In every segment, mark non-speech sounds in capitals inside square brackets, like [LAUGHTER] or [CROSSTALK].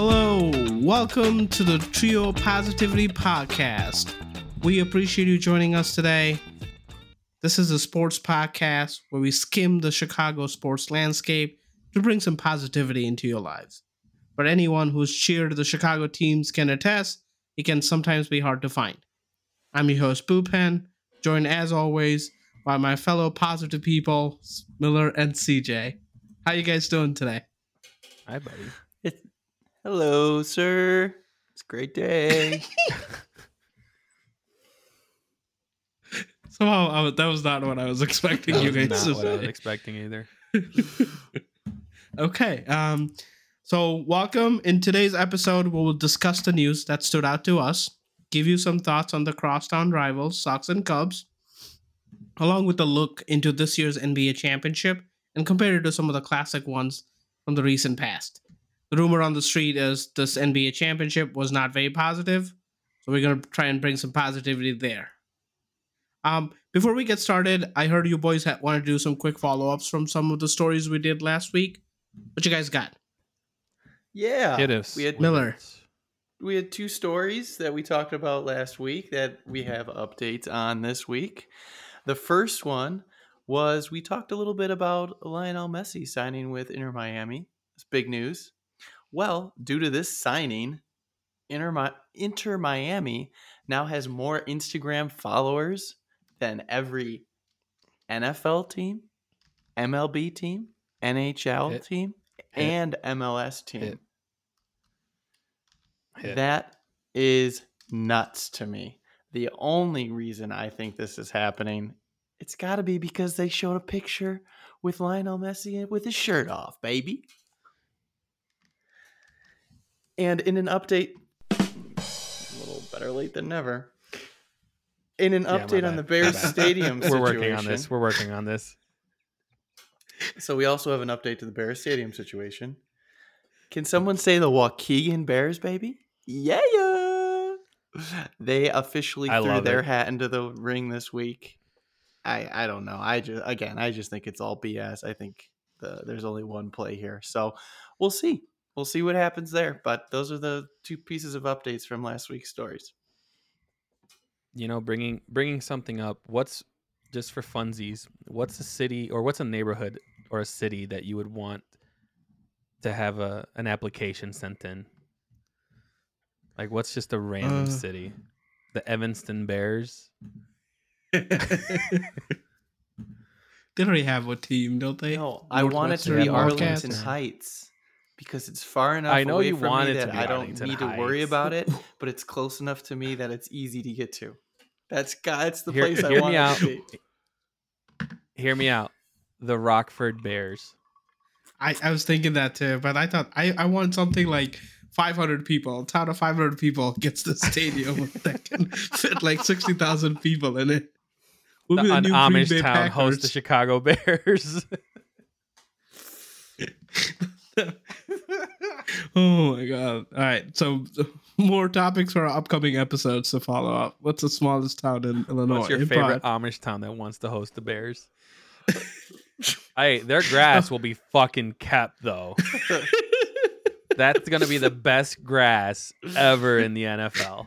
Hello, welcome to the Trio Positivity Podcast. We appreciate you joining us today. This is a sports podcast where we skim the Chicago sports landscape to bring some positivity into your lives. But anyone who's cheered the Chicago teams can attest it can sometimes be hard to find. I'm your host, Boopen, joined as always by my fellow positive people, Miller and CJ. How you guys doing today? Hi, buddy. Hello, sir. It's a great day. [LAUGHS] Somehow I was, that was not what I was expecting That you was guys not to what I was expecting either. [LAUGHS] okay. Um. So welcome. In today's episode, we will discuss the news that stood out to us, give you some thoughts on the crosstown rivals, Sox and Cubs, along with a look into this year's NBA championship and compare it to some of the classic ones from the recent past. The rumor on the street is this NBA championship was not very positive, so we're gonna try and bring some positivity there. Um, before we get started, I heard you boys ha- want to do some quick follow ups from some of the stories we did last week. What you guys got? yeah. It is. We had Miller. we had two stories that we talked about last week that we have updates on this week. The first one was we talked a little bit about Lionel Messi signing with Inter Miami. It's big news. Well, due to this signing, Inter, Inter Miami now has more Instagram followers than every NFL team, MLB team, NHL Hit. team, Hit. and MLS team. Hit. That is nuts to me. The only reason I think this is happening, it's got to be because they showed a picture with Lionel Messi with his shirt off, baby. And in an update, a little better late than never. In an Yeah, update on the Bears. Stadium [LAUGHS] We're working on this. We're working on this. So we also have an update to the Bears Stadium situation. Can someone say the Waukegan Bears, baby? Yeah, yeah. They officially I threw their it. hat into the ring this week. I I don't know. I just again, I just think it's all BS. I think the, there's only one play here, so we'll see. We'll see what happens there. But those are the two pieces of updates from last week's stories. You know, bringing bringing something up. What's just for funsies? What's a city or what's a neighborhood or a city that you would want to have a an application sent in? Like, what's just a random Uh. city? The Evanston Bears. [LAUGHS] [LAUGHS] they already have a team, don't they? No, I want it to be Arlington Heights because it's far enough I know away you from want me it to that be I don't Arlington need to worry Heights. about it, [LAUGHS] but it's close enough to me that it's easy to get to. That's that's the Hear- place I hear want me it out. to be. Hear me out. The Rockford Bears. I, I was thinking that too, but I thought I, I want something like 500 people. A town of 500 people gets the stadium [LAUGHS] that can fit like 60,000 people in it. We'll be The- the an new Green Amish Bay town hosts the Packers. Chicago Bears. [LAUGHS] [LAUGHS] oh my god! All right, so [LAUGHS] more topics for our upcoming episodes to follow up. What's the smallest town in Illinois? What's your In favorite Pod- Amish town that wants to host the Bears? [LAUGHS] hey, their grass will be fucking kept though. That's gonna be the best grass ever in the NFL.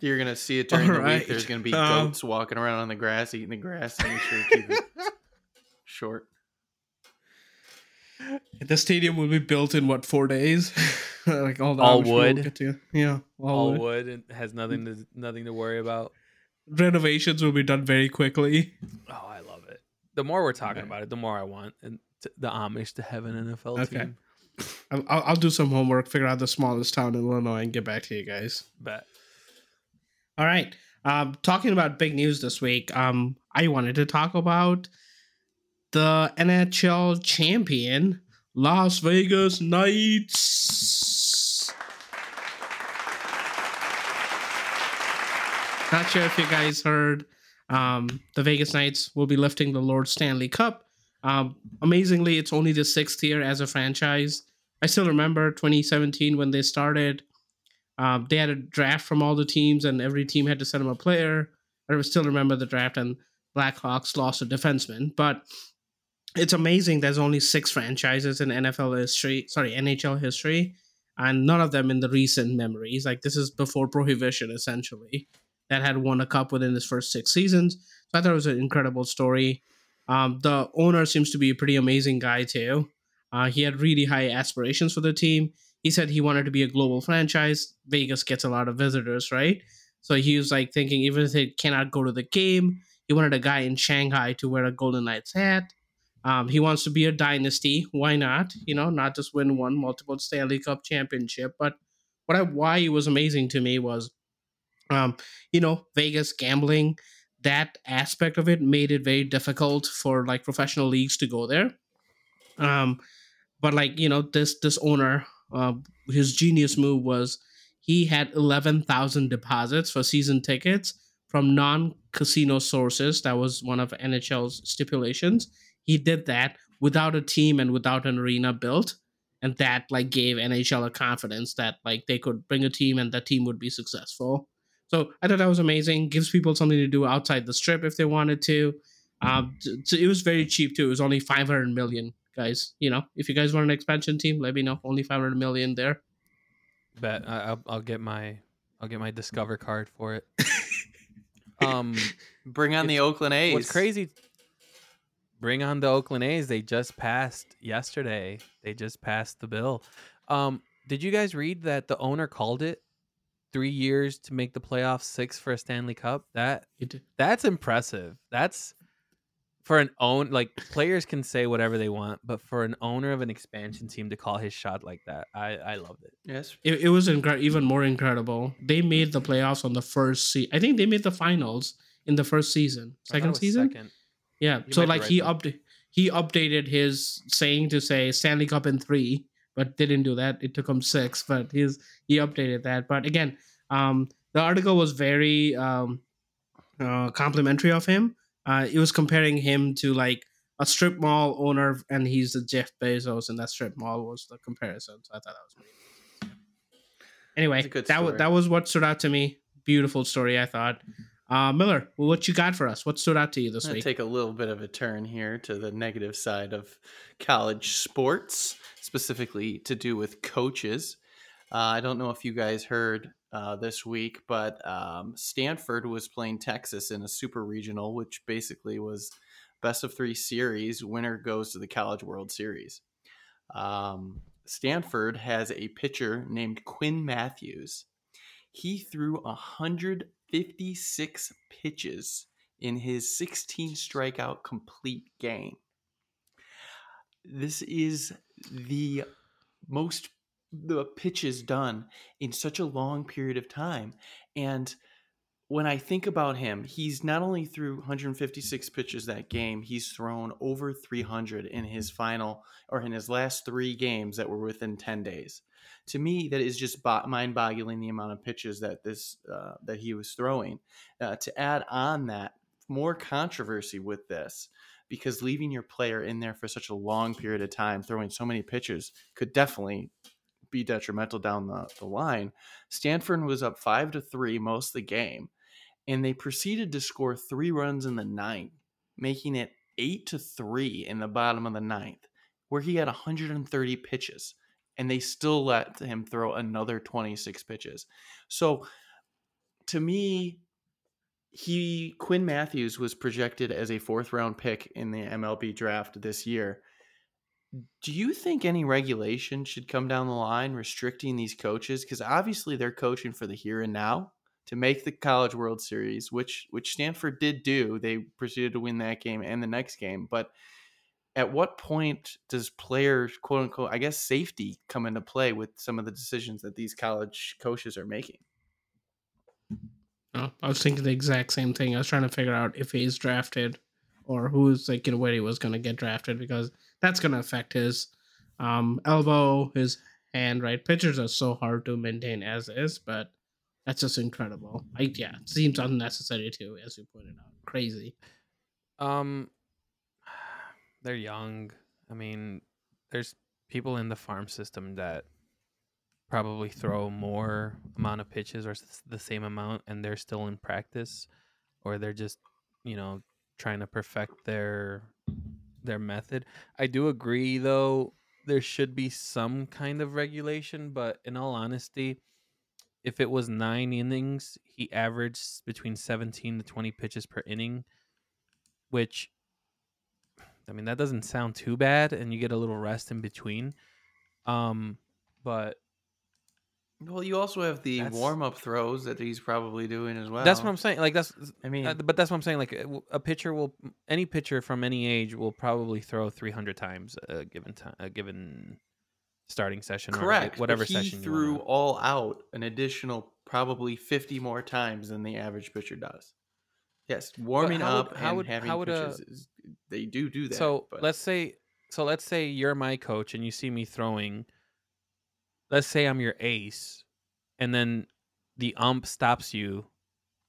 You're gonna see it during the Alright, week. There's gonna be um, goats walking around on the grass, eating the grass, and make sure to keep it short. [LAUGHS] The stadium will be built in what four days? [LAUGHS] like all the All wood? get to- yeah, all, All wood. wood and has nothing to nothing to worry about. Renovations will be done very quickly. Oh, I love it. The more we're talking Okay. about it, the more I want and the Amish to have an NFL Okay. team. I'll, I'll I'll do some homework, figure out the smallest town in Illinois, and get back to you guys. Bet. All right. Um, talking about big news this week, um, I wanted to talk about the NHL champion, Las Vegas Knights. Not sure if you guys heard. Um, the Vegas Knights will be lifting the Lord Stanley Cup. Um, amazingly, it's only the sixth year as a franchise. I still remember 2017 when they started. Um, they had a draft from all the teams, and every team had to send them a player. I still remember the draft, and Blackhawks lost a defenseman. But it's amazing. There's only six franchises in NFL history. Sorry, NHL history. and none of them in the recent memories. Like this is before prohibition, essentially, that had won a cup within his first six seasons. So I thought it was an incredible story. Um, the owner seems to be a pretty amazing guy too. Uh, he had really high aspirations for the team. He said he wanted to be a global franchise. Vegas gets a lot of visitors, right? So he was like thinking, even if they cannot go to the game, he wanted a guy in Shanghai to wear a Golden Knights hat. Um, he wants to be a dynasty. Why not? You know, not just win one multiple Stanley Cup championship. But what I why it was amazing to me was, um, you know, Vegas gambling. That aspect of it made it very difficult for like professional leagues to go there. Um, but like you know, this this owner, uh, his genius move was he had eleven thousand deposits for season tickets from non-casino sources. That was one of NHL's stipulations he did that without a team and without an arena built. And that like gave nhl a confidence that like they could bring a team and that team would be successful. So i thought that was amazing. Gives people something to do outside the strip if they wanted to. Um so it was very cheap too. It was only 500 million guys. You know if you guys want an expansion team let me know. Only 500 million there. Bet. I- I'll, I'll get my I'll get my Discover card for it. [LAUGHS] um, Bring on the Oakland A's. what's crazy? Bring on the Oakland A's. They just passed yesterday. They just passed the bill. Um, did you guys read that the owner called it three years to make the playoffs, six for a Stanley Cup? That It- that's impressive. That's for an own like players can say whatever they want, but for an owner of an expansion team to call his shot like that, I I loved it. Yes. it, it was incre- even more incredible they made the playoffs on the first se- i think they made the finals in the first season I thought second season Second. Yeah. You so like right, he update he updated his saying to say Stanley Cup in three, but didn't do that. It took him six, but he's he updated that. But again, um, the article was very um, uh, complimentary of him. Uh, it was comparing him to like a strip mall owner, and he's the Jeff Bezos, and that strip mall was the comparison. So I thought that was pretty. Anyway, that was that was what stood out to me. Beautiful story, I thought. Uh, Miller, well, what you got for us? What stood out to you this I'm week? take a little bit of a turn here to the negative side of college sports, specifically to do with coaches. Uh, I don't know if you guys heard uh, this week, but um, Stanford was playing Texas in a super regional, which basically was best of three series. Winner goes to the College World Series. Um, Stanford has a pitcher named Quinn Matthews. He threw 156 pitches in his 16 strikeout complete game. This is the most the pitches done in such a long period of time. And when I think about him, he's not only threw 156 pitches that game, he's thrown over 300 in his final or in his last three games that were within 10 days. To me, that is just mind-boggling the amount of pitches that this uh, that he was throwing. Uh, to add on that, more controversy with this because leaving your player in there for such a long period of time, throwing so many pitches, could definitely be detrimental down the, the line. Stanford was up five to three most of the game, and they proceeded to score three runs in the ninth, making it eight to three in the bottom of the ninth, where he had 130 pitches, and they still let him throw another 26 pitches. So, to me, he Quinn Matthews was projected as a fourth round pick in the MLB draft this year. Do you think any regulation should come down the line restricting these coaches? Because obviously they're coaching for the here and now to make the College World Series, which which Stanford did do. They proceeded to win that game and the next game. But at what point does player quote unquote I guess safety come into play with some of the decisions that these college coaches are making? Oh, I was thinking the exact same thing. I was trying to figure out if he's drafted or who's like you know where he was going to get drafted because that's going to affect his um, elbow, his hand. Right, pitchers are so hard to maintain as is, but that's just incredible. like yeah, it seems unnecessary too, as you pointed out. Crazy. Um, they're young. I mean, there's people in the farm system that probably throw more amount of pitches or the same amount, and they're still in practice, or they're just, you know, trying to perfect their their method. I do agree though there should be some kind of regulation, but in all honesty, if it was nine innings, he averaged between 17 to 20 pitches per inning, which I mean that doesn't sound too bad and you get a little rest in between. Um but Well, you also have the warm up throws that he's probably doing as well. that's what I'm saying. Like that's I mean, Uh, but that's what I'm saying. Like a a pitcher will, any pitcher from any age will probably throw 300 times a given time, a given starting session, correct. or whatever but he session threw you all out an additional probably 50 more times than the average pitcher does. Yes, warming how would- up how and would- having how would uh, a- pitches, is, they do do that. So but let's say, so let's say you're my coach and you see me throwing. Let's say I'm your ace, and then the ump stops you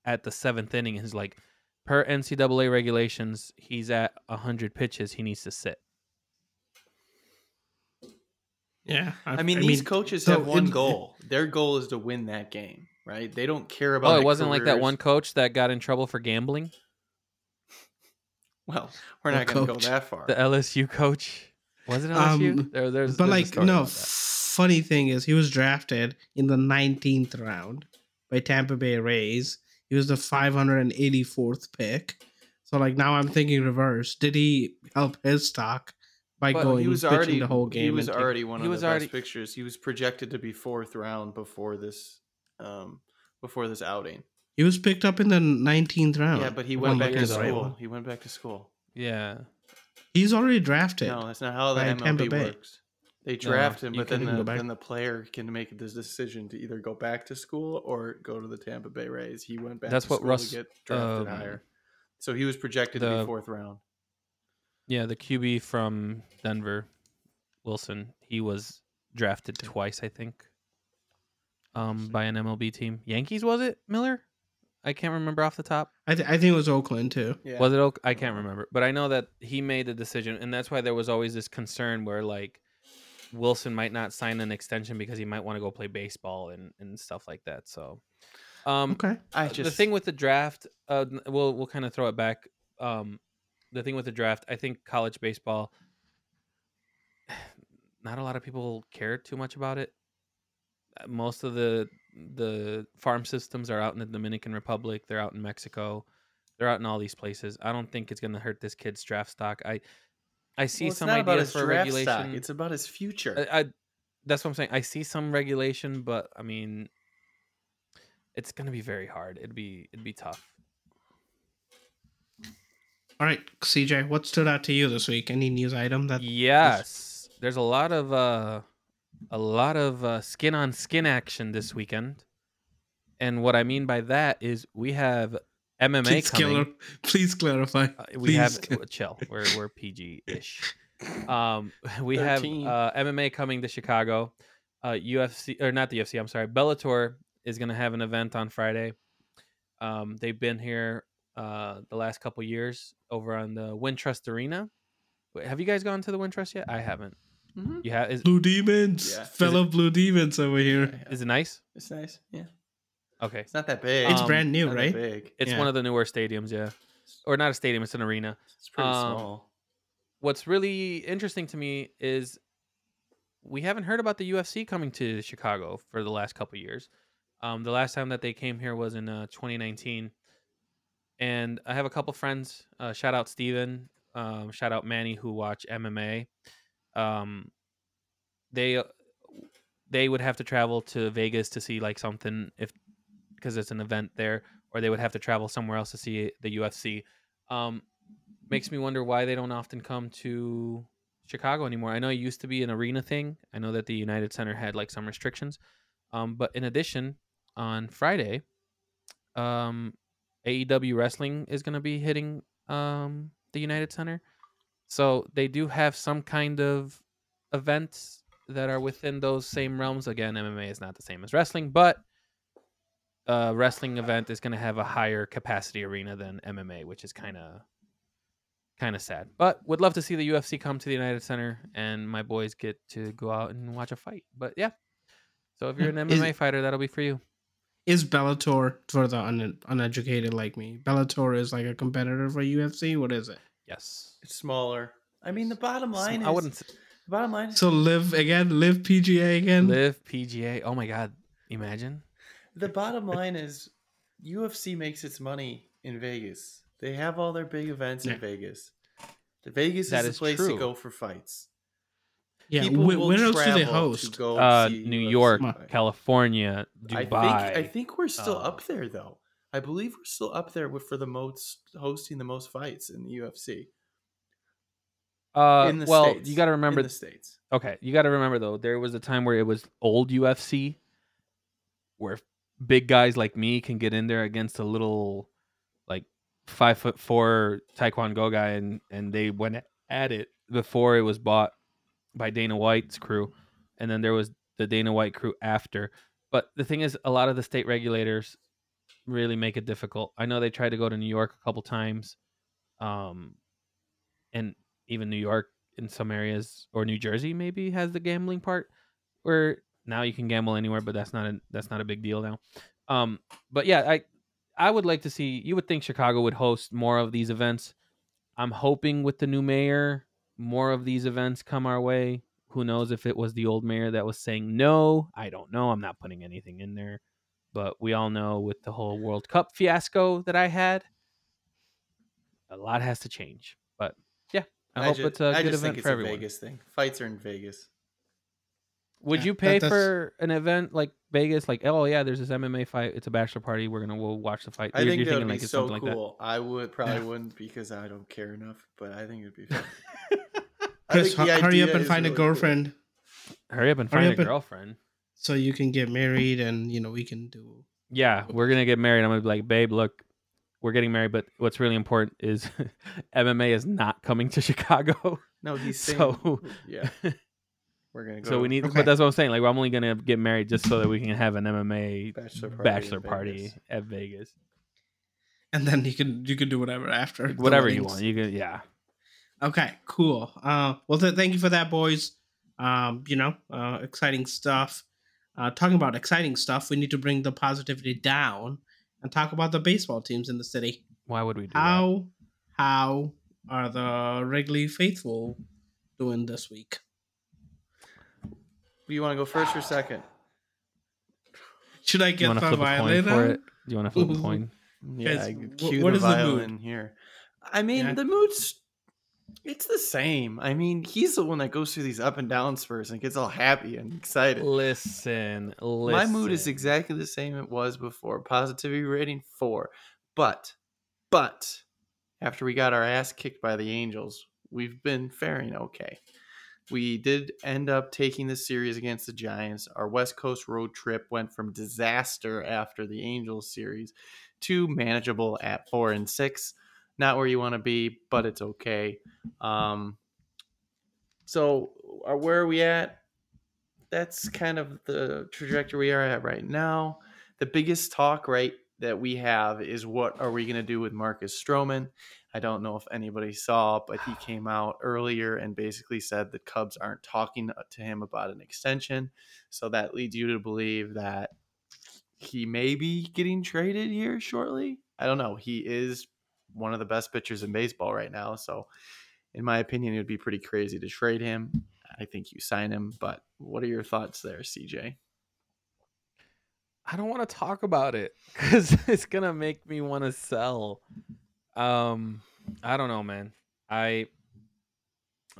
at the seventh inning and is like, per NCAA regulations, he's at 100 pitches. He needs to sit. Yeah, I mean, these coaches have one it- goal. Their goal is to win that game, right? They don't care about. Oh, it wasn't like that one coach that got in trouble for gambling. Well, we're not going to go that far. The LSU coach was it LSU? Um, there, there's, but there's like no funny thing is he was drafted in the 19th round by tampa bay rays he was the 584th pick so like now i'm thinking reverse did he help his stock by But going he was pitching already the whole game He was and already one he of was the already- best pictures. He was projected to be fourth round before this, um, before this outing. he was picked up in the 19th round Yeah, but he went back to looking at the right school. He went back to school. Yeah, he's already drafted No, that's not how the by Tampa MLB Bay. works. They draft him, but then the, then the player can make this decision to either go back to school or go to the Tampa Bay Rays. He went back. That's to what school Russ- to get drafted um, higher. So he was projected to the- be fourth round. yeah. The QB from Denver, Wilson, he was drafted twice, I think, um, by an MLB team. Yankees was it Miller? I can't remember off the top. I, th- I think it was oakland too Yeah. Was it? Oak? I can't remember, but I know that he made the decision, and that's why there was always this concern where like Wilson might not sign an extension because he might want to go play baseball and, and stuff like that. So, um, okay I Uh, just the thing with the draft, uh, we'll we'll kind of throw it back. Um, the thing with the draft, I think college baseball, [SIGHS] not a lot of people care too much about it. Uh, Most of the the farm systems are out in the Dominican Republic. They're out in Mexico. They're out in all these places. I don't think it's going to hurt this kid's draft stock. I I see well, some not about ideas his for draft regulation. stock. It's about his future. I, I that's what I'm saying. I see some regulation, but I mean, it's gonna be very hard. It'd be it'd be tough. all right cj what stood out to you this week any news item that Yes, there's a lot of uh, a lot of uh, skin on skin action this weekend, and what I mean by that is we have MMA please, coming. clar- please clarify Uh, we have Please. w- chill. We're we're PG ish. Um, [LAUGHS] we 13. have uh, MMA coming to Chicago. Uh, UFC or not the UFC. I'm sorry. Bellator is going to have an event on Friday. Um, they've been here uh, the last couple years over on the Wintrust Arena. Wait, Have you guys gone to the Wintrust yet? I haven't. Mhm. You have? Is, blue demons Yeah. fellow blue demons over here Yeah, is it nice? It's nice. Yeah, Okay, it's not that big. it's Um, brand new Not right big. it's Yeah. one of the newer stadiums. Yeah, or not a stadium. It's an arena. It's pretty Um, small. what's really interesting to me is we haven't heard about the UFC coming to Chicago for the last couple years. Um, the last time that they came here was in uh, 2019, and I have a couple friends. Uh, shout out Steven, um, shout out Manny who watch MMA. Um, they they would have to travel to Vegas to see like something if because it's an event there, or they would have to travel somewhere else to see the UFC. Um, makes me wonder why they don't often come to Chicago anymore. I know it used to be an arena thing. I know that the United Center had like some restrictions. Um, but in addition, on Friday, um, AEW wrestling is going to be hitting um, the United Center. So they do have some kind of events that are within those same realms. Again, MMA is not the same as wrestling, but a wrestling event is going to have a higher capacity arena than MMA, which is kind of kind of sad. But would love to see the UFC come to the United Center and my boys get to go out and watch a fight. But yeah. So if you're an [LAUGHS] Is- MMA fighter, that'll be for you. is Bellator for the un- uneducated like me? Bellator is like a competitor for UFC. What is it? Yes. It's smaller. I mean, the bottom Sm- line I wouldn't s- The bottom line is So live again, live PGA again. Live PGA. Oh my god, imagine. the bottom line is UFC makes its money in Vegas. They have all their big events Yeah. in Vegas. The Vegas That is the place true. to go for fights. Yeah, People wh- will where else do they host? go Uh, New UFC York, fight. California, I Dubai. think I think we're still uh, up there though. I believe we're still up there with, for the most hosting the most fights in the UFC. uh, in the well, states. you got to remember. in the states. okay, you got to remember though. There was a time where it was old UFC, where big guys like me can get in there against a little, like five foot four taekwondo guy, and and they went at it before it was bought by Dana White's crew, and then there was the Dana White crew after. But the thing is, a lot of the state regulators really make it difficult. I know they tried to go to New York a couple times, um, and even New York in some areas, or New Jersey maybe has the gambling part, where now you can gamble anywhere, but that's not a that's not a big deal now. Um, but yeah, I I would like to see. You would think Chicago would host more of these events. I'm hoping with the new mayor, more of these events come our way. Who knows if it was the old mayor that was saying no? I don't know. I'm not putting anything in there. But we all know with the whole World Cup fiasco that I had, a lot has to change. But yeah, I, hope ju- it's a I good just event think it's for a everyone. Vegas thing. Fights are in Vegas. Would Yeah, you pay that's- for an event like Vegas? Like, oh yeah, there's this MMA fight. It's a bachelor party. We're gonna we'll watch the fight. I You're- think you're that thinking would like be it's so something like cool. I would probably Yeah. wouldn't because I don't care enough, but I think it'd be fun. [LAUGHS] I Chris, think the hu- hurry up and find a really cool. girlfriend that. Hurry up and Hurry find up a and- girlfriend. So you can get married, and you know we can do. Yeah, we're gonna get married. I'm gonna be like, babe, look, we're getting married, but what's really important is [LAUGHS] MMA is not coming to [LAUGHS] Chicago. No, he's saying, So- [LAUGHS] yeah, we're gonna go. So we need, Okay. but that's what I'm saying. Like, I'm only gonna get married just so that we can have an MMA bachelor party. bachelor party Vegas. at Vegas. And then you can you can do whatever after. Whatever you want. You can, yeah. Okay, cool. Uh, well, th- thank you for that, boys. Um, you know, uh, exciting stuff. Uh, talking about exciting stuff, we need to bring the positivity down and talk about the baseball teams in the city. Why would we do that? How how are the Wrigley faithful doing this week? Do you want to go first or second? Should I get the to flip a coin violin for it? Do you want to flip a Ooh. [LAUGHS] coin? Yeah, Guys, I wh- cue what the is the mood? here. I mean, Yeah. the mood's it's the same. I mean, he's the one that goes through these up and down spurs and gets all happy and excited. Listen, listen. My mood is exactly the same it was before. Positivity rating four. But, but, after we got our ass kicked by the Angels, we've been faring okay. We did end up taking the series against the Giants. Our West Coast road trip went from disaster after the Angels series to manageable at four and six. Not where you want to be, but it's okay. Um, so, uh, where are we at? that's kind of the trajectory we are at right now. The biggest talk right that we have is what are we going to do with Marcus Stroman? I don't know if anybody saw, but he [SIGHS] came out earlier and basically said the Cubs aren't talking to him about an extension. So that leads you to believe that he may be getting traded here shortly. I don't know. He is one of the best pitchers in baseball right now. So, in my opinion, it would be pretty crazy to trade him. I think you sign him, but what are your thoughts there, CJ? I don't want to talk about it [LAUGHS] because it's gonna make me want to sell. Um, I don't know, man. I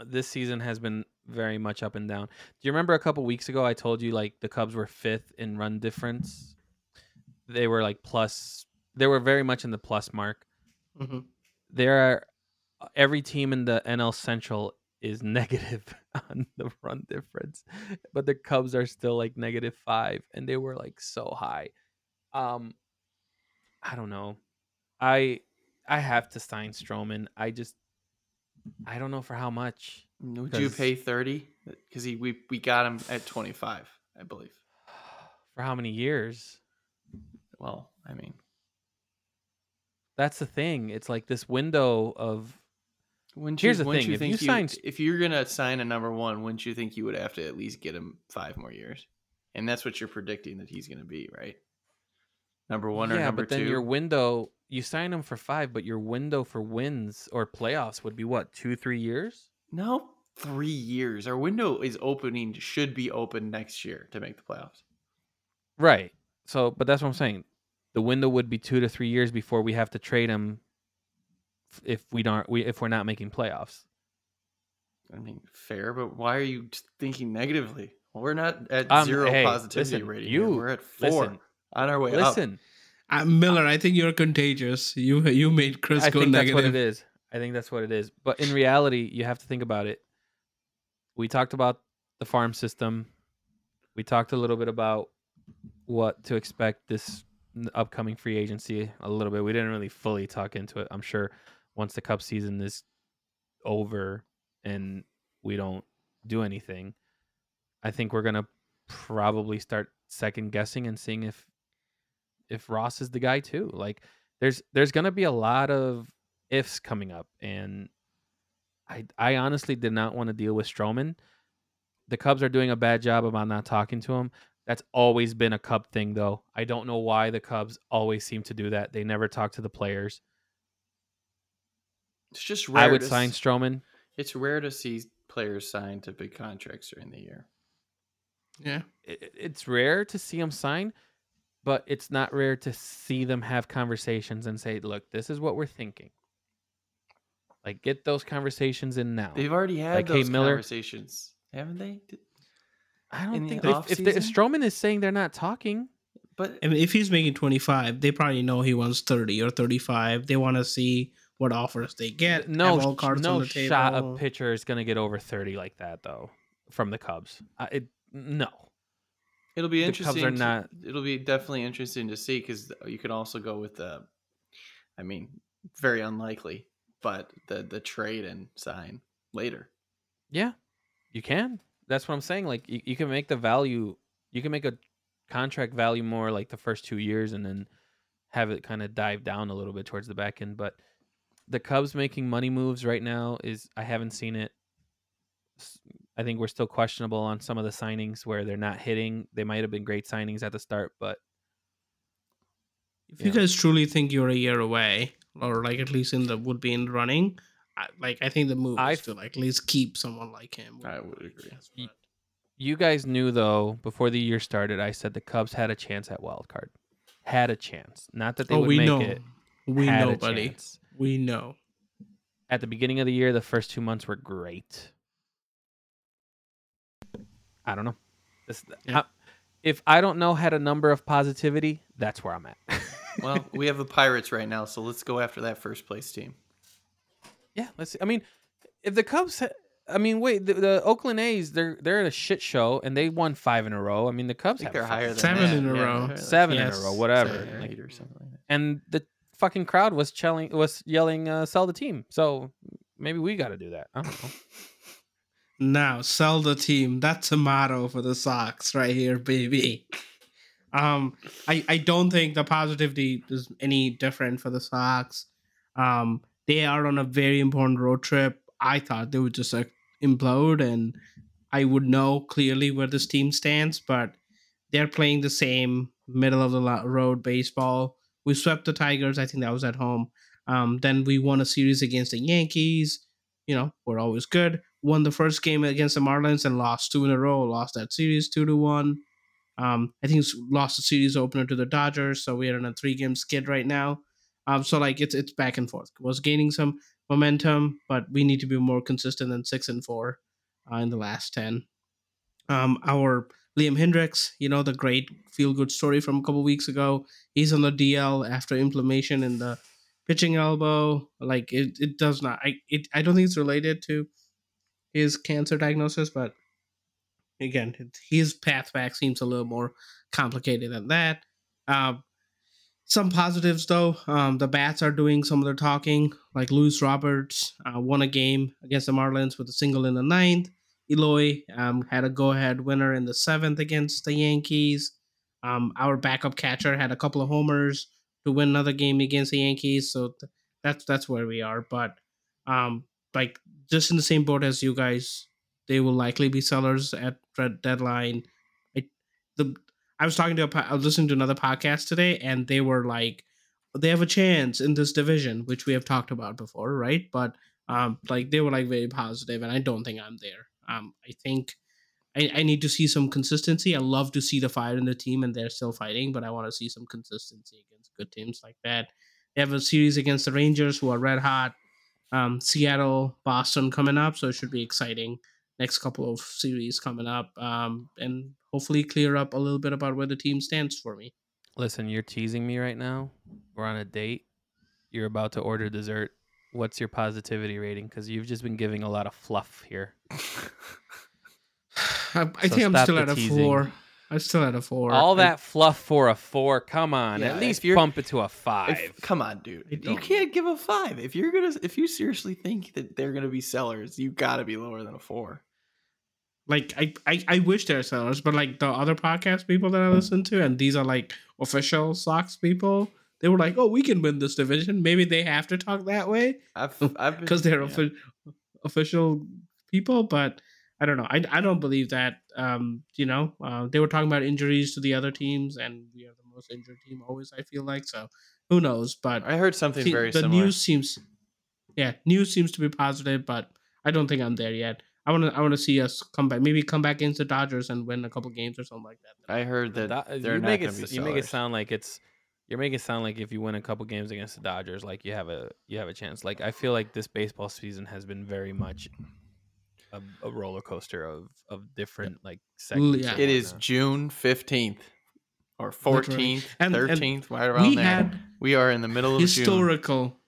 this season has been very much up and down. Do you remember a couple weeks ago I told you like the Cubs were fifth in run difference? They were like plus. They were very much in the plus mark. Mm-hmm. There are every team in the NL Central is [LAUGHS] negative on the run difference, but the Cubs are still like negative five, and they were like so high. Um, I don't know. I I have to sign Stroman. I just I don't know for how much. Would you pay thirty? Because he we we got him at twenty five, I believe. [SIGHS] For how many years? Well, I mean, That's the thing. It's like this window of wouldn't Here's you, the thing, You if think you signed- if you're gonna sign a number one, wouldn't you think you would have to at least get him five more years? And that's what you're predicting that he's gonna be, right? Number one or yeah, number but then two? your window you sign him for five, but your window for wins or playoffs would be what two three years? No, three years. Our window is opening, should be open next year to make the playoffs. Right. So, but that's what I'm saying. The window would be two to three years before we have to trade him if we don't we if we're not making playoffs. I mean, fair, but why are you thinking negatively? We're not at Um, zero hey, positivity listen, rating. You, we're at four Listen, on our way up. listen. Uh, Miller, I think you're contagious. You you made Chris go negative. I go think that's what it is. I think that's what it is. But in reality, you have to think about it. We talked about the farm system. We talked a little bit about what to expect this n- upcoming free agency a little bit. We didn't really fully talk into it. I'm sure once the cup season is over and we don't do anything, I think we're to probably start second guessing and seeing if if Ross is the guy too. Like there's there's to be a lot of ifs coming up and I I honestly did not want to deal with Stroman. The Cubs are doing a bad job about not talking to him. That's always been a Cub thing though. I don't know why the Cubs always seem to do that. They never talk to the players. It's just rare. I would to sign s- Stroman. It's rare to see players sign to big contracts during the year. Yeah. i- i- It's rare to see them sign, but it's not rare to see them have conversations and say, "Look, this is what we're thinking." Like get those conversations in now. They've already had Like, hey, those Miller- conversations, haven't they? D- I don't in the think if, if, the, if offseason? Stroman is saying they're not talking, But I mean, if he's making 25, they probably know he wants 30 or 35. They want to see what offers they get. no, all cards no on the table. shot of pitcher is going to get over 30 like that though from the Cubs. I, it, no. it'll be The Cubs interesting. are to- not- It'll be definitely interesting to see because you could also go with the. I mean, very unlikely, but the the trade and sign later. Yeah, you can. That's what I'm saying. Like you, you can make the value, you can make a contract value more like the first two years and then have it kind of dive down a little bit towards the back end. But the Cubs making money moves right now is I haven't seen it. I think we're still questionable on some of the signings where they're not hitting. They might have been great signings at the start, but If you Yeah. guys truly think you're a year away, or like at least in the would be in running, I, like I think the move I is to like at least keep someone like him. I would agree. Y- you guys knew though before the year started, I said the Cubs had a chance at wild card, had a chance. Not that they oh, would we make know, it. we had know, a buddy, chance. we know. At the beginning of the year, the first two months were great. I don't know. This, Yeah. I- if I don't know had a number of positivity, that's where I'm at. [LAUGHS] Well, we have the Pirates right now, so let's go after that first place team. Yeah, let's see. I mean, if the Cubs, ha- I mean, wait, the, the Oakland A's, they're they're in a shit show and they won five in a row. I mean, the I Cubs think have they're five- higher than Seven that. in a Yeah, row. like seven Yes. in a row, whatever. seven or Like, eight or something like that. and the fucking crowd was yelling was yelling uh, sell the team. So maybe we got to do that. I don't know. Now sell the team. That's a motto for the Sox right here, baby. Um, I I don't think the positivity is any different for the Sox. Um, they are on a very important road trip. I thought they would just like implode, and I would know clearly where this team stands. But they're playing the same middle of the road baseball. We swept the Tigers. I think that was at home. Um, then we won a series against the Yankees. You know, we're always good. Won the first game against the Marlins and lost two in a row. Lost that series two to one. Um, I think lost the series opener to the Dodgers, so we're in a three game skid right now. Um, so like it's it's back and forth. Was gaining some momentum, but we need to be more consistent than six and four uh, in the last ten. Um, our Liam Hendriks, you know the great feel good story from a couple weeks ago. He's on the DL after inflammation in the pitching elbow. Like it, it does not. I it I don't think it's related to his cancer diagnosis, but again, his path back seems a little more complicated than that. Um, some positives though, um, the bats are doing some of their talking. Like Luis Roberts uh, won a game against the Marlins with a single in the ninth. Eloy um, had a go-ahead winner in the seventh against the Yankees. Um, our backup catcher had a couple of homers to win another game against the Yankees. So th- that's that's where we are. But um, like just in the same boat as you guys, they will likely be sellers at red deadline. I, the I was talking to a, I was listening to another podcast today, and they were like, they have a chance in this division, which we have talked about before, right? But Um, like they were like very positive, and I don't think I'm there. Um, I think I, I need to see some consistency. I love to see the fire in the team, and they're still fighting, but I want to see some consistency against good teams like that. They have a series against the Rangers, who are red hot. Um, Seattle, Boston coming up, so it should be exciting. Next couple of series coming up, um, and hopefully clear up a little bit about where the team stands for me. Listen, you're teasing me right now. We're on a date. You're about to order dessert. What's your positivity rating? Because you've just been giving a lot of fluff here. [SIGHS] I, I So think I'm still the at a teasing. four. I'm still at a four. All I- that fluff for a four. Come on, Yeah, at least you're- bump it to a five. If, come on, dude. I You can't give a five. If you're gonna, if you seriously think that they're gonna be sellers, you gotta be lower than a four. Like I, I I wish they're sellers, but like the other podcast people that I listen to, and these are like official Sox people, they were like, "Oh, we can win this division." Maybe they have to talk that way I've, I've because [LAUGHS] they're yeah. offi- official people, but I don't know. I, I don't believe that. Um, you know, uh, they were talking about injuries to the other teams, and we are the most injured team always. I feel like so. Who knows? But I heard something very the similar. news seems yeah news seems to be positive but i don't think i'm there yet i want to i want to see us come back maybe come back against the dodgers and win a couple games or something like that I heard The that Do- uh, they're you not make it be s- you make it sound like it's you're making it sound like if you win a couple games against the Dodgers, like you have a you have a chance. Like I feel like this baseball season has been very much a, a roller coaster of of different like segments. yeah. It is. June fifteenth or fourteenth, And- and thirteenth, right around we there. had we are in the middle of June. historical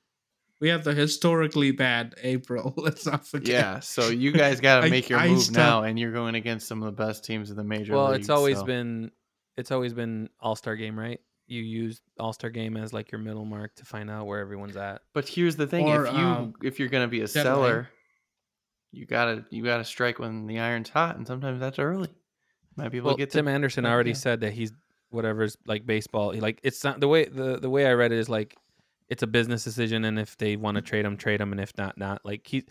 we have the historically bad april [LAUGHS] let's not forget Yeah, so you guys got to I- make your I move stopped- now, and you're going against some of the best teams in the major Well, leagues. it's always so- been it's always been All Star game, right? You use All Star game as like your middle mark to find out where everyone's at. But here's the thing: Or, if you um, if you're gonna be a deadline. seller, you gotta you gotta strike when the iron's hot, and sometimes that's early. Might be able Well, to get Tim the, Anderson already yeah. said that he's whatever's like baseball. he- Like it's not the way the the way I read it is like it's a business decision, and if they want to mm-hmm. trade him, trade him, and if not, not. Like he,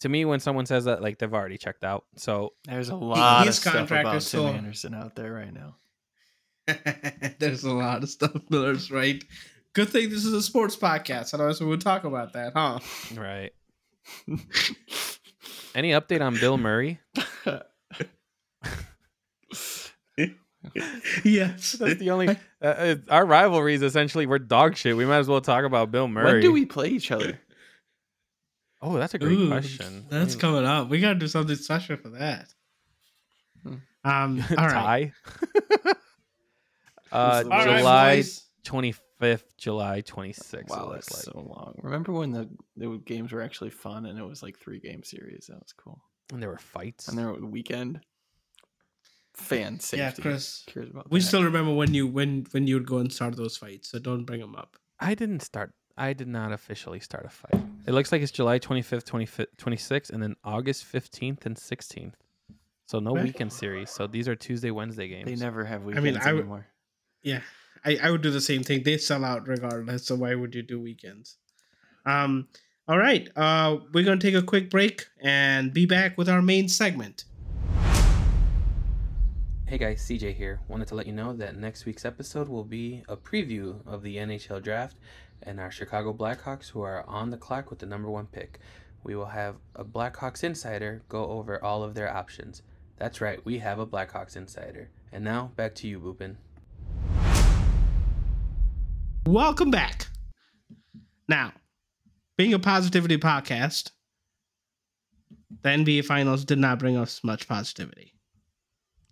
to me, when someone says that, like they've already checked out. So There's a lot his of stuff about is Tim Anderson out there right now. [LAUGHS] there's a lot of stuff [LAUGHS] miller's right good thing this is a sports podcast otherwise we would talk about that huh right. [LAUGHS] Any update on Bill Murray? [LAUGHS] yes That's the only. Uh, uh, our rivalry is essentially we're dog shit. We might as well talk about Bill Murray. when do we play each other? [LAUGHS] Oh, that's a great Ooh, question. That's mean, coming up. We gotta do something special for that. Hmm. Um, [LAUGHS] all right. tie. uh, All All right, July boys. twenty fifth, July twenty sixth. Wow, that's so long. Remember when the, the games were actually fun and it was like three game series? That was cool. and there were fights. And there were weekend fan safety. Yeah, Chris. cares about We that. still remember when you when when you would go and start those fights, so don't bring them up. I didn't start. I did not officially start a fight. It looks like it's July 25th, 25th 26th, and then August 15th and 16th. So no Right. weekend series. So these are Tuesday, Wednesday games. They never have I weekends mean, I would- anymore. Yeah, I, I would do the same thing. They sell out regardless, so why would you do weekends? Um, all right, uh, we're gonna take a quick break and be back with our main segment. Hey guys, CJ here. Wanted to let you know that next week's episode will be a preview of the NHL draft and our Chicago Blackhawks, who are on the clock with the number one pick. We will have a Blackhawks insider go over all of their options. That's right, we have a Blackhawks insider. And now back to you, Boopin. Welcome back. Now, being a positivity podcast, the NBA Finals did not bring us much positivity.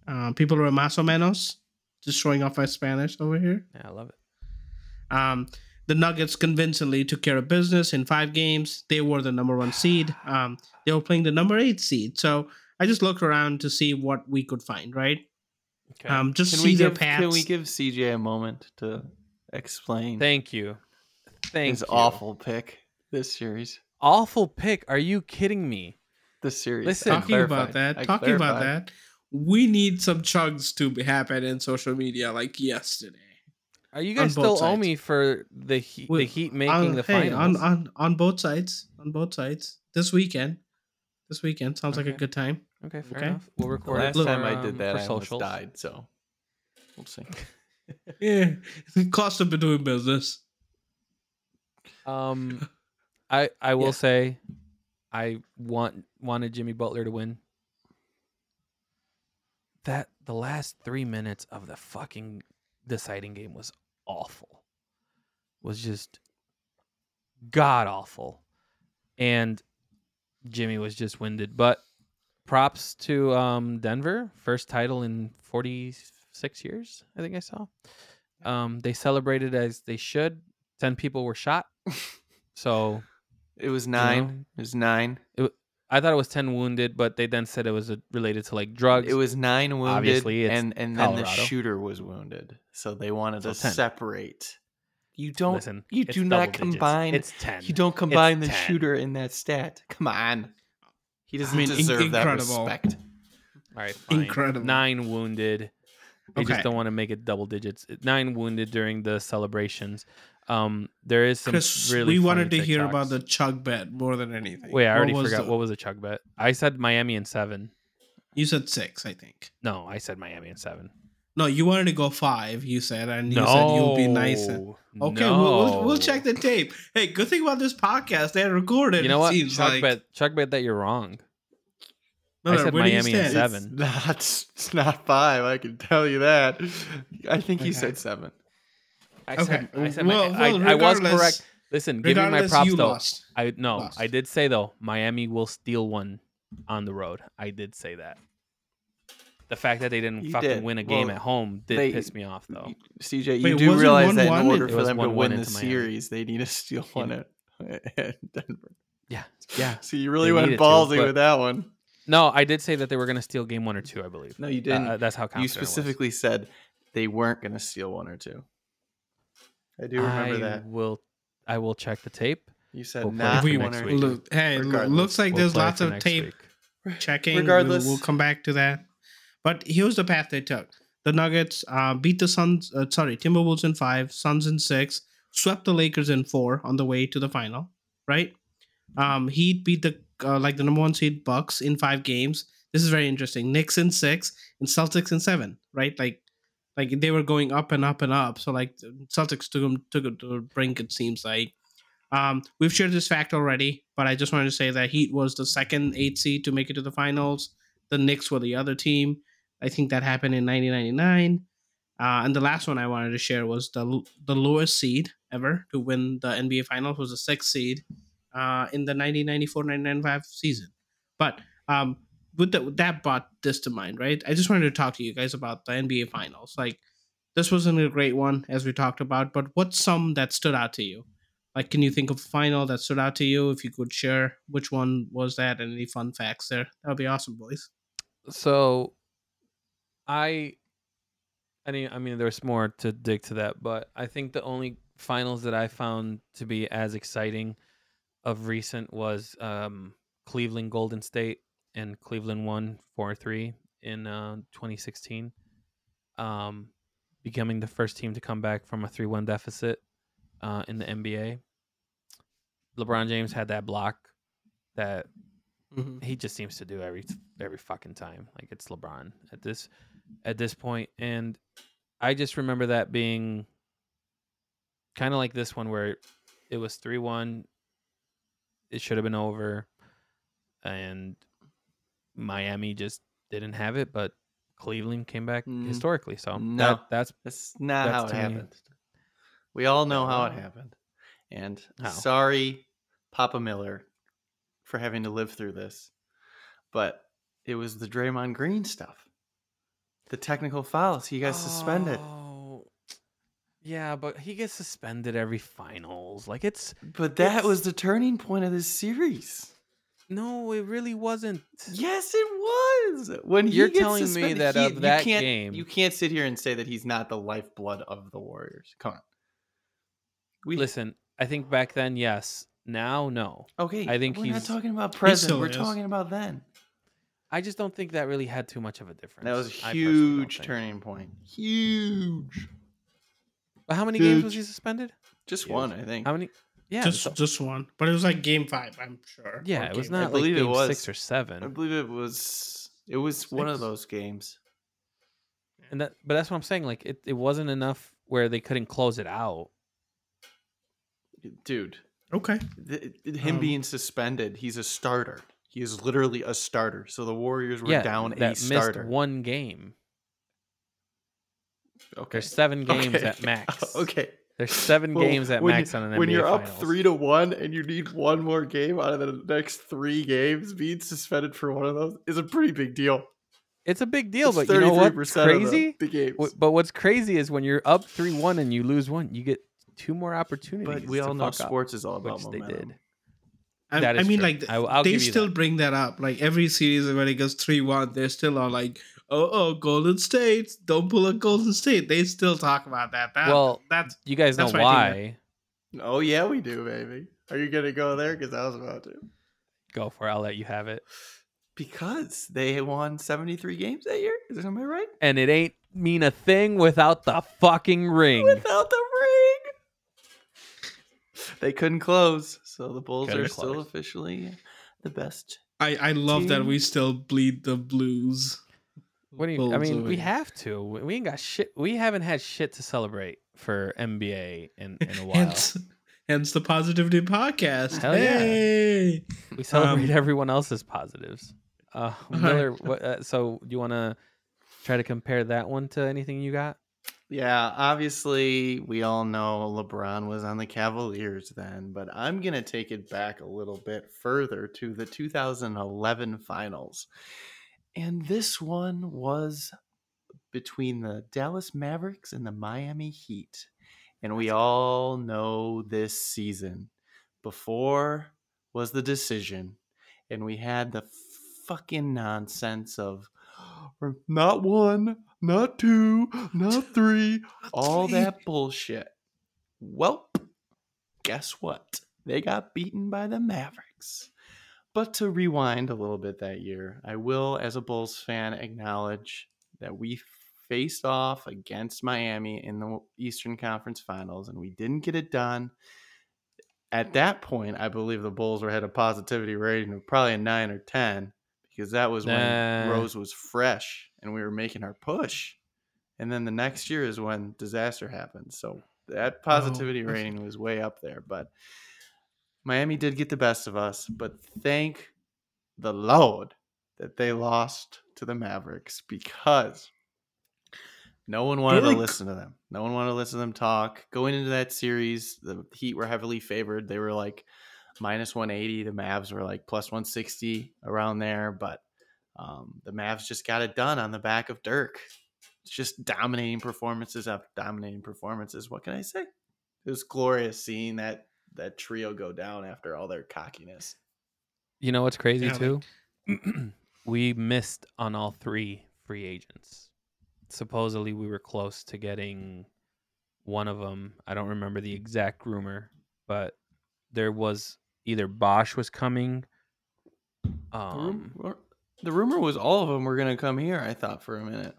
Uh, people are más o menos, just showing off my Spanish over here. Yeah, I love it. Um, the Nuggets convincingly took care of business in five games. They were the number one seed. [SIGHS] Um, they were playing the number eight seed. So I just looked around to see what we could find, right? Okay. Um, just Can see we their give paths. Can we give CJ a moment to explain Thank you. Thank his you. awful pick this series? Awful pick. Are you kidding me? This series. Listen- I talking about that, I talking about that, we need some chugs to be happen in social media like yesterday. Are you guys both still owe me for the heat, We- the Heat making on, the hey, finals? on on on both sides, on both sides this weekend. This weekend sounds like a good time. okay, fair okay. enough. We'll The record last it time I um, did that, for I almost died. So we'll see. [LAUGHS] Yeah, the cost of doing business. Um, [LAUGHS] I I will Yeah. say, I want wanted Jimmy Butler to win. That the last three minutes of the fucking deciding game was awful. Was just god awful. And Jimmy was just winded. But props to um, Denver. First title in 46 years, I think I saw. Um, they celebrated as they should. 10 people were shot. [LAUGHS] So It was nine. know? It was nine. I thought it was 10 wounded, but they then said it was uh, related to like drugs. It was nine wounded, Obviously, it's and and then the shooter was wounded. So they wanted So to 10. separate. You don't. Listen, you do double not digits. combine. It's 10. you don't combine the 10. shooter in that stat. Come on. He doesn't mean, in- deserve that incredible. respect. All right, fine. Incredible. Nine wounded. They Okay. just don't want to make it double digits. Nine wounded during the celebrations. Um, there is some Chris, really. we wanted to funny hear about the chug bet more than anything. Wait, I already was forgot the- what was the chug bet. I said Miami and seven. you said six, I think. No, I said Miami and seven. No, you wanted to go five. You said, and you said you'll be nice. And, okay, we'll, we'll, we'll check the tape. Hey, good thing about this podcast, they had recorded. You know what? seems Chug like. bet. Chug bet that you're wrong. No, I said where Miami and seven. It's [LAUGHS] not. It's not five. I can tell you that. I think he Okay. said seven. I Okay. said. I said. Well, my, well, I, I was regardless- correct. Listen, give me my props you though. lost. I no, Lost. I did say though Miami will steal one on the road. I did say that. The fact that they didn't You fucking did. win a game Well, at home did they- piss me off though. CJ, you Wait, do realize that in order for them to 1-1 win the series, they need to steal one at, [LAUGHS] at Denver. Yeah, yeah. So you really They went needed to, ballsy with that one. No, I did say that they were going to steal game one or two. I believe. No, you didn't. uh, that's how you confident I was. specifically said they weren't going to steal one or two. I do remember I that. will. I will check the tape. You said We'll not we, one next or week. two. look, hey, lo- Regardless, looks like We'll there's lots of tape week. checking. We'll- Regardless. we'll, come back to that. But here's the path they took. The Nuggets uh, beat the Suns. Uh, sorry, Timberwolves in five, Suns in six, swept the Lakers in four on the way to the final. Right? Um, Heat beat the uh, like the number one seed Bucks in five games. This is very interesting. Knicks in six and Celtics in seven. Right? Like, like they were going up and up and up. So like Celtics took them took it to brink. It seems like. Um, we've shared this fact already, but I just wanted to say that Heat was the second eight seed to make it to the finals. The Knicks were the other team. I think that happened in 1999. Uh, and the last one I wanted to share was the the lowest seed ever to win the NBA Finals was the sixth seed uh, in the 1994-1995 season. But um, with, that brought this to mind, right? I just wanted to talk to you guys about the NBA Finals. Like this wasn't a great one as we talked about, but what's some that stood out to you? Like, can you think of a final that stood out to you? If you could share which one was that and any fun facts there, that would be awesome, boys. So, I, I mean, I mean, there's more to dig to that, but I think the only finals that I found to be as exciting of recent was um, Cleveland Golden State, and Cleveland won four three in uh, 2016, um, becoming the first team to come back from a three one deficit uh, in the NBA. LeBron James had that block that Mm-hmm. he just seems to do every every fucking time. Like it's LeBron at this at this point, and I just remember that being kind of like this one where it was three one. It should have been over, and Miami just didn't have it, but Cleveland came back Mm, historically. So no. that, that's That's not That's how it me- happened. We all know how it Oh. happened. And How? sorry, Papa Miller, for having to live through this. But it was the Draymond Green stuff. The technical fouls. He got suspended. Oh, Yeah, but he gets suspended every finals. Like it's But that it's- was the turning point of this series. No, it really wasn't. Yes, it was. When he You're gets telling me suspended, that he- of you that can't, game- you can't sit here and say that he's not the lifeblood of the Warriors. Come on. We Listen, I think back then, yes. Now, no. Okay, I think we're not talking about present. We're is. talking about then. I just don't think that really had too much of a difference. That was a I huge turning point. Huge. But how many games was he suspended? Just Huge. one, I think. How many? Yeah, just so- just one, but it was like game five, I'm sure. yeah. It was game- not like believe it game was. six or seven. I believe it was. It was one of those games. And that, but that's what I'm saying. Like it, it wasn't enough where they couldn't close it out. Dude, Okay. Th- him Um, being suspended, he's a starter. He is literally a starter. So the Warriors were yeah, down that a missed starter. one game. okay. There's seven [LAUGHS] games Okay. at max. [LAUGHS] Okay. There's seven Well, games at max you- on an when NBA you're up three to one and you need one more game out of the next three games, being suspended for one of those is a pretty big deal. It's a big deal, It's but you know what's 33% the- crazy? The, games. Wh- But what's crazy is when you're up three one and you lose one, you get two more opportunities. But we to all know fuck up, sports is all about which they momentum. did. I, I mean, true. like I- they still that. bring that up. Like every series when it goes three one, they still are like, "Oh, oh, Golden State, don't pull a Golden State." They still talk about that. that Well, that's You guys know That's why why? Oh yeah, we do, baby. Are you gonna go there? Because I was about to. Go for it. I'll let you have it. Because they won seventy three games that year. Is am I right? And it ain't mean a thing without the fucking ring. Without the ring, they couldn't close. So the Bulls Couldn't are still officially the best. I I love that we still bleed the Blues. What do you? I Bulls mean, we have to. We ain't got shit. We haven't had shit to celebrate for NBA in, in a [LAUGHS] while. Hence, hence the positivity podcast. Hell yeah. hey. we celebrate um, everyone else's positives. Uh, [LAUGHS] Miller, what, uh, so do you want to try to compare that one to anything you got? Yeah, obviously, we all know LeBron was on the Cavaliers then, but I'm going to take it back a little bit further to the 2011 finals. And this one was between the Dallas Mavericks and the Miami Heat. And we all know this season. Before was the decision, and we had the fucking nonsense of not one, not two, not [LAUGHS] three, all that bullshit. Well, guess what? They got beaten by the Mavericks. But to rewind a little bit that year, I will, as a Bulls fan, acknowledge that we faced off against Miami in the Eastern Conference Finals and we didn't get it done. At that point, I believe the Bulls were had a positivity rating of probably a nine or ten because that was when Nah. Rose was fresh and we were making our push. And then the next year is when disaster happened. So that oh, positivity okay. rating was way up there. But Miami did get the best of us. But thank the Lord that they lost to the Mavericks because no one wanted to listen to them. No one wanted to listen to them talk. Going into that series, the Heat were heavily favored. They were like minus 180. The Mavs were like plus 160 around there. But um, the Mavs just got it done on the back of Dirk. It's just dominating performances after dominating performances. What can I say? It was glorious seeing that that trio go down after all their cockiness. You know what's crazy Yeah, too? [CLEARS THROAT] we missed on all three free agents. Supposedly, we were close to getting one of them. I don't remember the exact rumor, but there was either Bosh was coming. The, Um, rumor, the rumor was all of them were going to come here. I thought for a minute.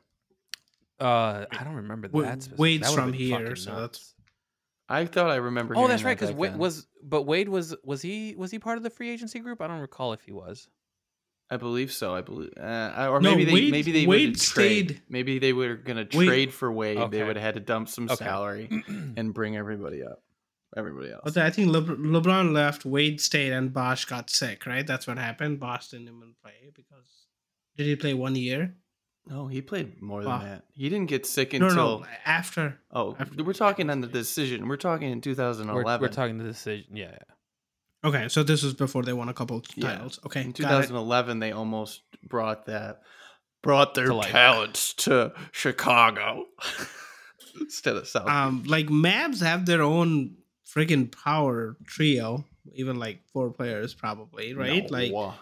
uh, I don't remember Wa- that. Wade's that from here, so nuts. that's- I thought I remember. Oh, that's right. Because back Wade was, but Wade was was he was he part of the free agency group? I don't recall if he was. I believe so. I believe, uh, or No, maybe they Wade- maybe they Wade would trade. stayed- Maybe they were going to Wade- trade for Wade. They would have had to dump some Okay. salary [CLEARS THROAT] and bring everybody up. Everybody else. But I think Le- LeBron left, Wade stayed, and Bosh got sick. Right? That's what happened. Bosh didn't even play because did he play one year? No, he played more than Wow. that. He didn't get sick until. no, after. Oh, after- we're talking on the decision. We're talking in We're, 2011. we're talking the decision. Yeah. Okay, so this was before they won a couple Yeah. titles. Okay, in 2011 they almost brought that brought their To life. talents to chicago [LAUGHS] instead of south um like Mavs have their own freaking power trio, even like four players probably, right? No. Like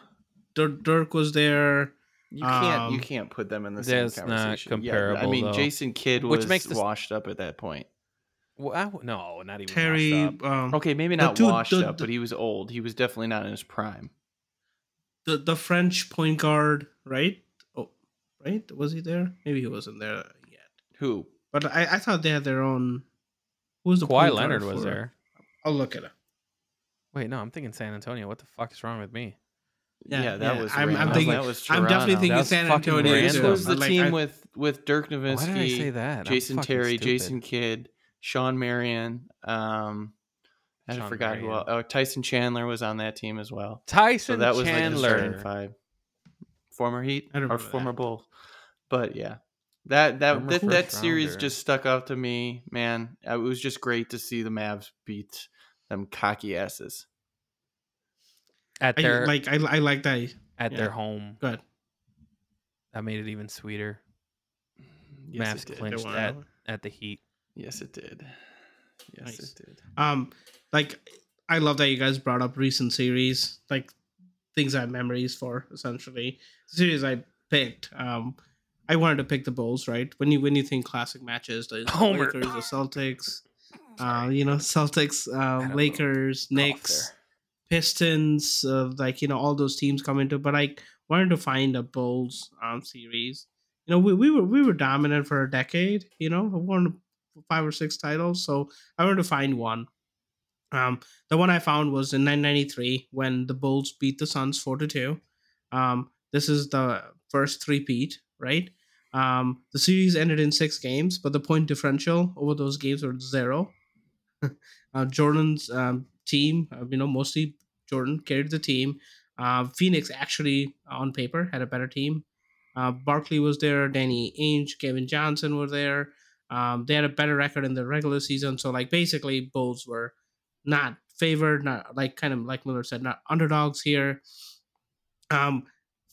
Dirk, Dirk was there. You can't you um, can't put them in the That's same not conversation Yeah, i comparable, I mean though. jason kidd was Which makes this- washed up at that point Well, I w no, not even Terry. up. Um, okay maybe not two- washed the- up but he was old he was definitely not in his prime the the French point guard, right? Oh, right. Was he there? Maybe he wasn't there yet. who But I, I thought they had their own. Who was the Kawhi point guard Leonard was for- there. I'll look at it. Wait, no, I'm thinking San Antonio. What the fuck is wrong with me? Yeah, Yeah, that yeah, was I'm- I'm thinking- that was I'm definitely thinking That was San Antonio. this was the Like, team I- with with dirk Why did I say nowitzki that? Jason terry stupid. jason kidd shawn marion um I Shawn forgot who. Else. Oh, Tyson Chandler was on that team as well. Tyson So that was like the Chandler. starting five. Former Heat or former that. Bull, but yeah, that that Former that, that series rounder. just stuck out to me, man. It was just great to see the Mavs beat them cocky asses. At I, their like I, I like that. at yeah. their home. Good. That made it even sweeter. Yes, Mavs it did. clinched at at the Heat. Yes, it did. Yes, Nice. it did. Um, like I love that you guys brought up recent series, like things I have memories for. Essentially, the series I picked. Um, I wanted to pick the Bulls, right? When you when you think classic matches, the [LAUGHS] Homer. Lakers, the Celtics, uh, you know, Celtics, uh, Lakers, Cough Knicks, there. Pistons, uh, like you know, all those teams come into. But I wanted to find a Bulls um series. You know, we, we were we were dominant for a decade. You know, won five or six titles. So I wanted to find one. Um, the one I found was in 1993 when the Bulls beat the Suns four to two. Um, this is the first three-peat, right? Um, the series ended in six games, but the point differential over those games were zero. [LAUGHS] uh, Jordan's um, team, uh, you know, mostly Jordan carried the team. Uh, Phoenix actually, on paper, had a better team. Uh, Barkley was there, Danny Ainge, Kevin Johnson were there. Um, they had a better record in the regular season. So, like, basically, Bulls were not favored, not like kind of like Miller said, not underdogs here. Um,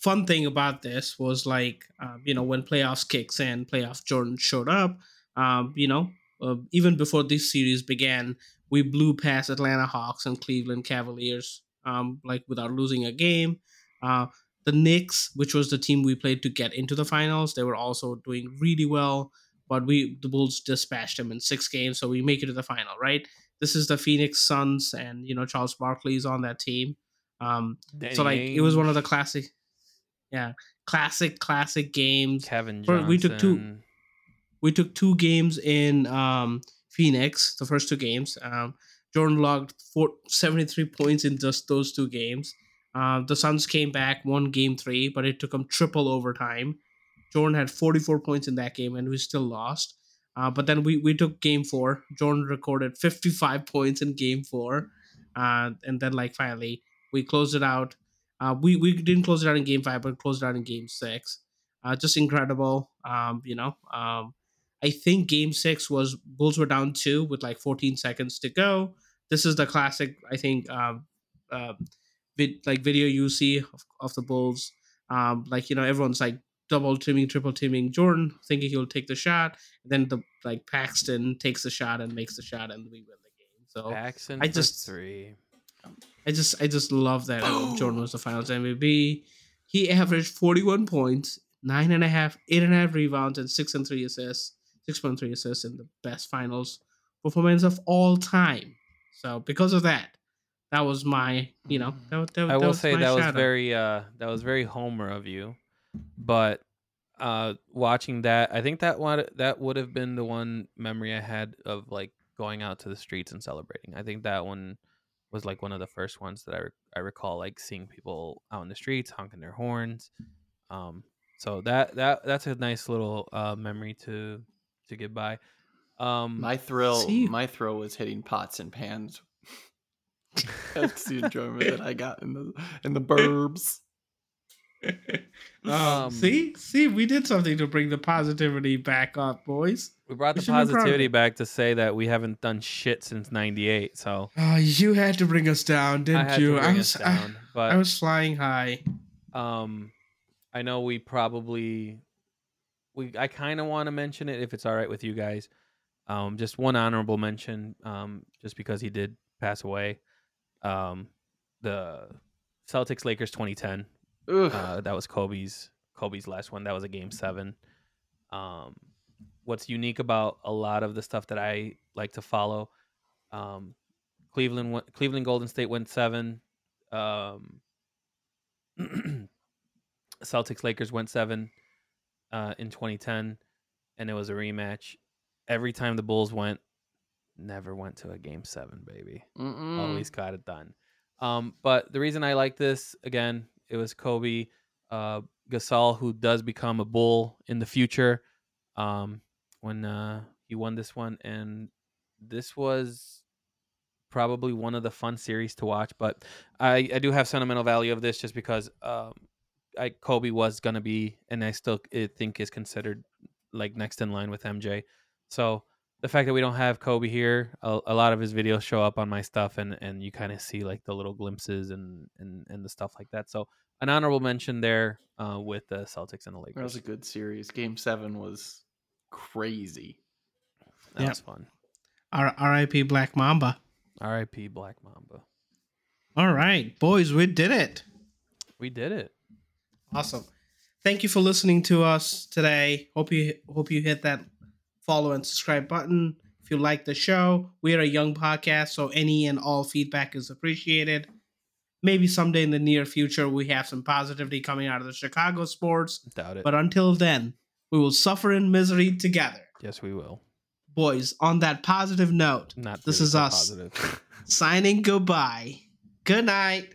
fun thing about this was like, um, you know, when playoffs kicks in, playoff Jordan showed up. Um, you know, uh, even before this series began, we blew past Atlanta Hawks and Cleveland Cavaliers, um, like without losing a game. Uh, the Knicks, which was the team we played to get into the finals, they were also doing really well. But we the Bulls dispatched them in six games, so we make it to the final, right? This is the Phoenix Suns, and you know Charles Barkley is on that team. Um, so like it was one of the classic, yeah, classic classic games. Kevin Johnson. we took two- we took two games in um, Phoenix, the first two games. Um, Jordan logged four, 73 points in just those two games. Uh, the Suns came back, won game three, but it took them triple overtime. Jordan had 44 points in that game, and we still lost. Uh, but then we, we took game four. Jordan recorded 55 [LAUGHS] points in game four. Uh, and then, like, finally, we closed it out. Uh, we, we didn't close it out in game five, but closed it out in game six. Uh, just incredible. Um, you know, um, I think game six was Bulls were down two with like 14 seconds to go. This is the classic, I think, um, uh, vid, like video you see of, of the Bulls. Um, like, you know, everyone's like double teaming, triple teaming Jordan, thinking he'll take the shot. And then the like Paxson takes the shot and makes the shot, and we win the game. So Paxson I just- three. I just I just love that Jordan was the finals MVP. He averaged 41 points, nine and a half, eight and a half rebounds, and six and three assists, six point three assists in the best finals performance of all time. So because of that, that was my you know that, was- that, I will was say that was very uh that was very Homer of you, but uh watching that, I think that one that would have been the one memory I had of like going out to the streets and celebrating. I think that one was like one of the first ones that I re- I recall like seeing people out in the streets honking their horns. Um, so that that that's a nice little uh memory to to get by. Um, My thrill, See- my thrill was hitting pots and pans. [LAUGHS] That's the enjoyment that I got in the in the burbs. um, Um, see, see, we did something to bring the positivity back up, boys. we brought we the should be proud of positivity back to say that we haven't done shit since '98. So Oh, you had to bring us down, didn't had you? to I was, us I- but I was flying high. Um, I know we probably we I kind of want to mention it if it's all right with you guys. Um, just one honorable mention. Um, just because he did pass away. Um, the Celtics Lakers 2010. Uh, that was Kobe's Kobe's last one. That was a game seven. Um, what's unique about a lot of the stuff that I like to follow, um, Cleveland went, Cleveland Golden State went seven. Um, [CLEARS THROAT] Celtics Lakers went seven uh, in 2010, and it was a rematch. Every time the Bulls went, never went to a game seven, baby Mm-mm. always got it done. Um, but the reason I like this again, it was Kobe uh, Gasol who does become a bull in the future. Um, when uh, he won this one, and this was probably one of the fun series to watch. But I, I do have sentimental value of this just because um, I Kobe was gonna be, and I still think is considered like next in line with MJ. So the fact that we don't have Kobe here, a, a lot of his videos show up on my stuff, and and you kind of see like the little glimpses and and and the stuff like that. So an honorable mention there uh, with the Celtics and the Lakers. That was a good series. Game seven was crazy. That Yeah. was fun. R- R.I.P. Black Mamba. R.I.P. Black Mamba. All right, boys, we did it. We did it. Awesome. Thank you for listening to us today. Hope you hope you hit that follow and subscribe button. If you like the show, we are a young podcast, so any and all feedback is appreciated. Maybe someday in the near future we have some positivity coming out of the Chicago sports, Doubt it. but until then, we will suffer in misery together. yes, we will. Boys, on that positive note, Not This really is so us. Positive. [LAUGHS] signing goodbye. Good night.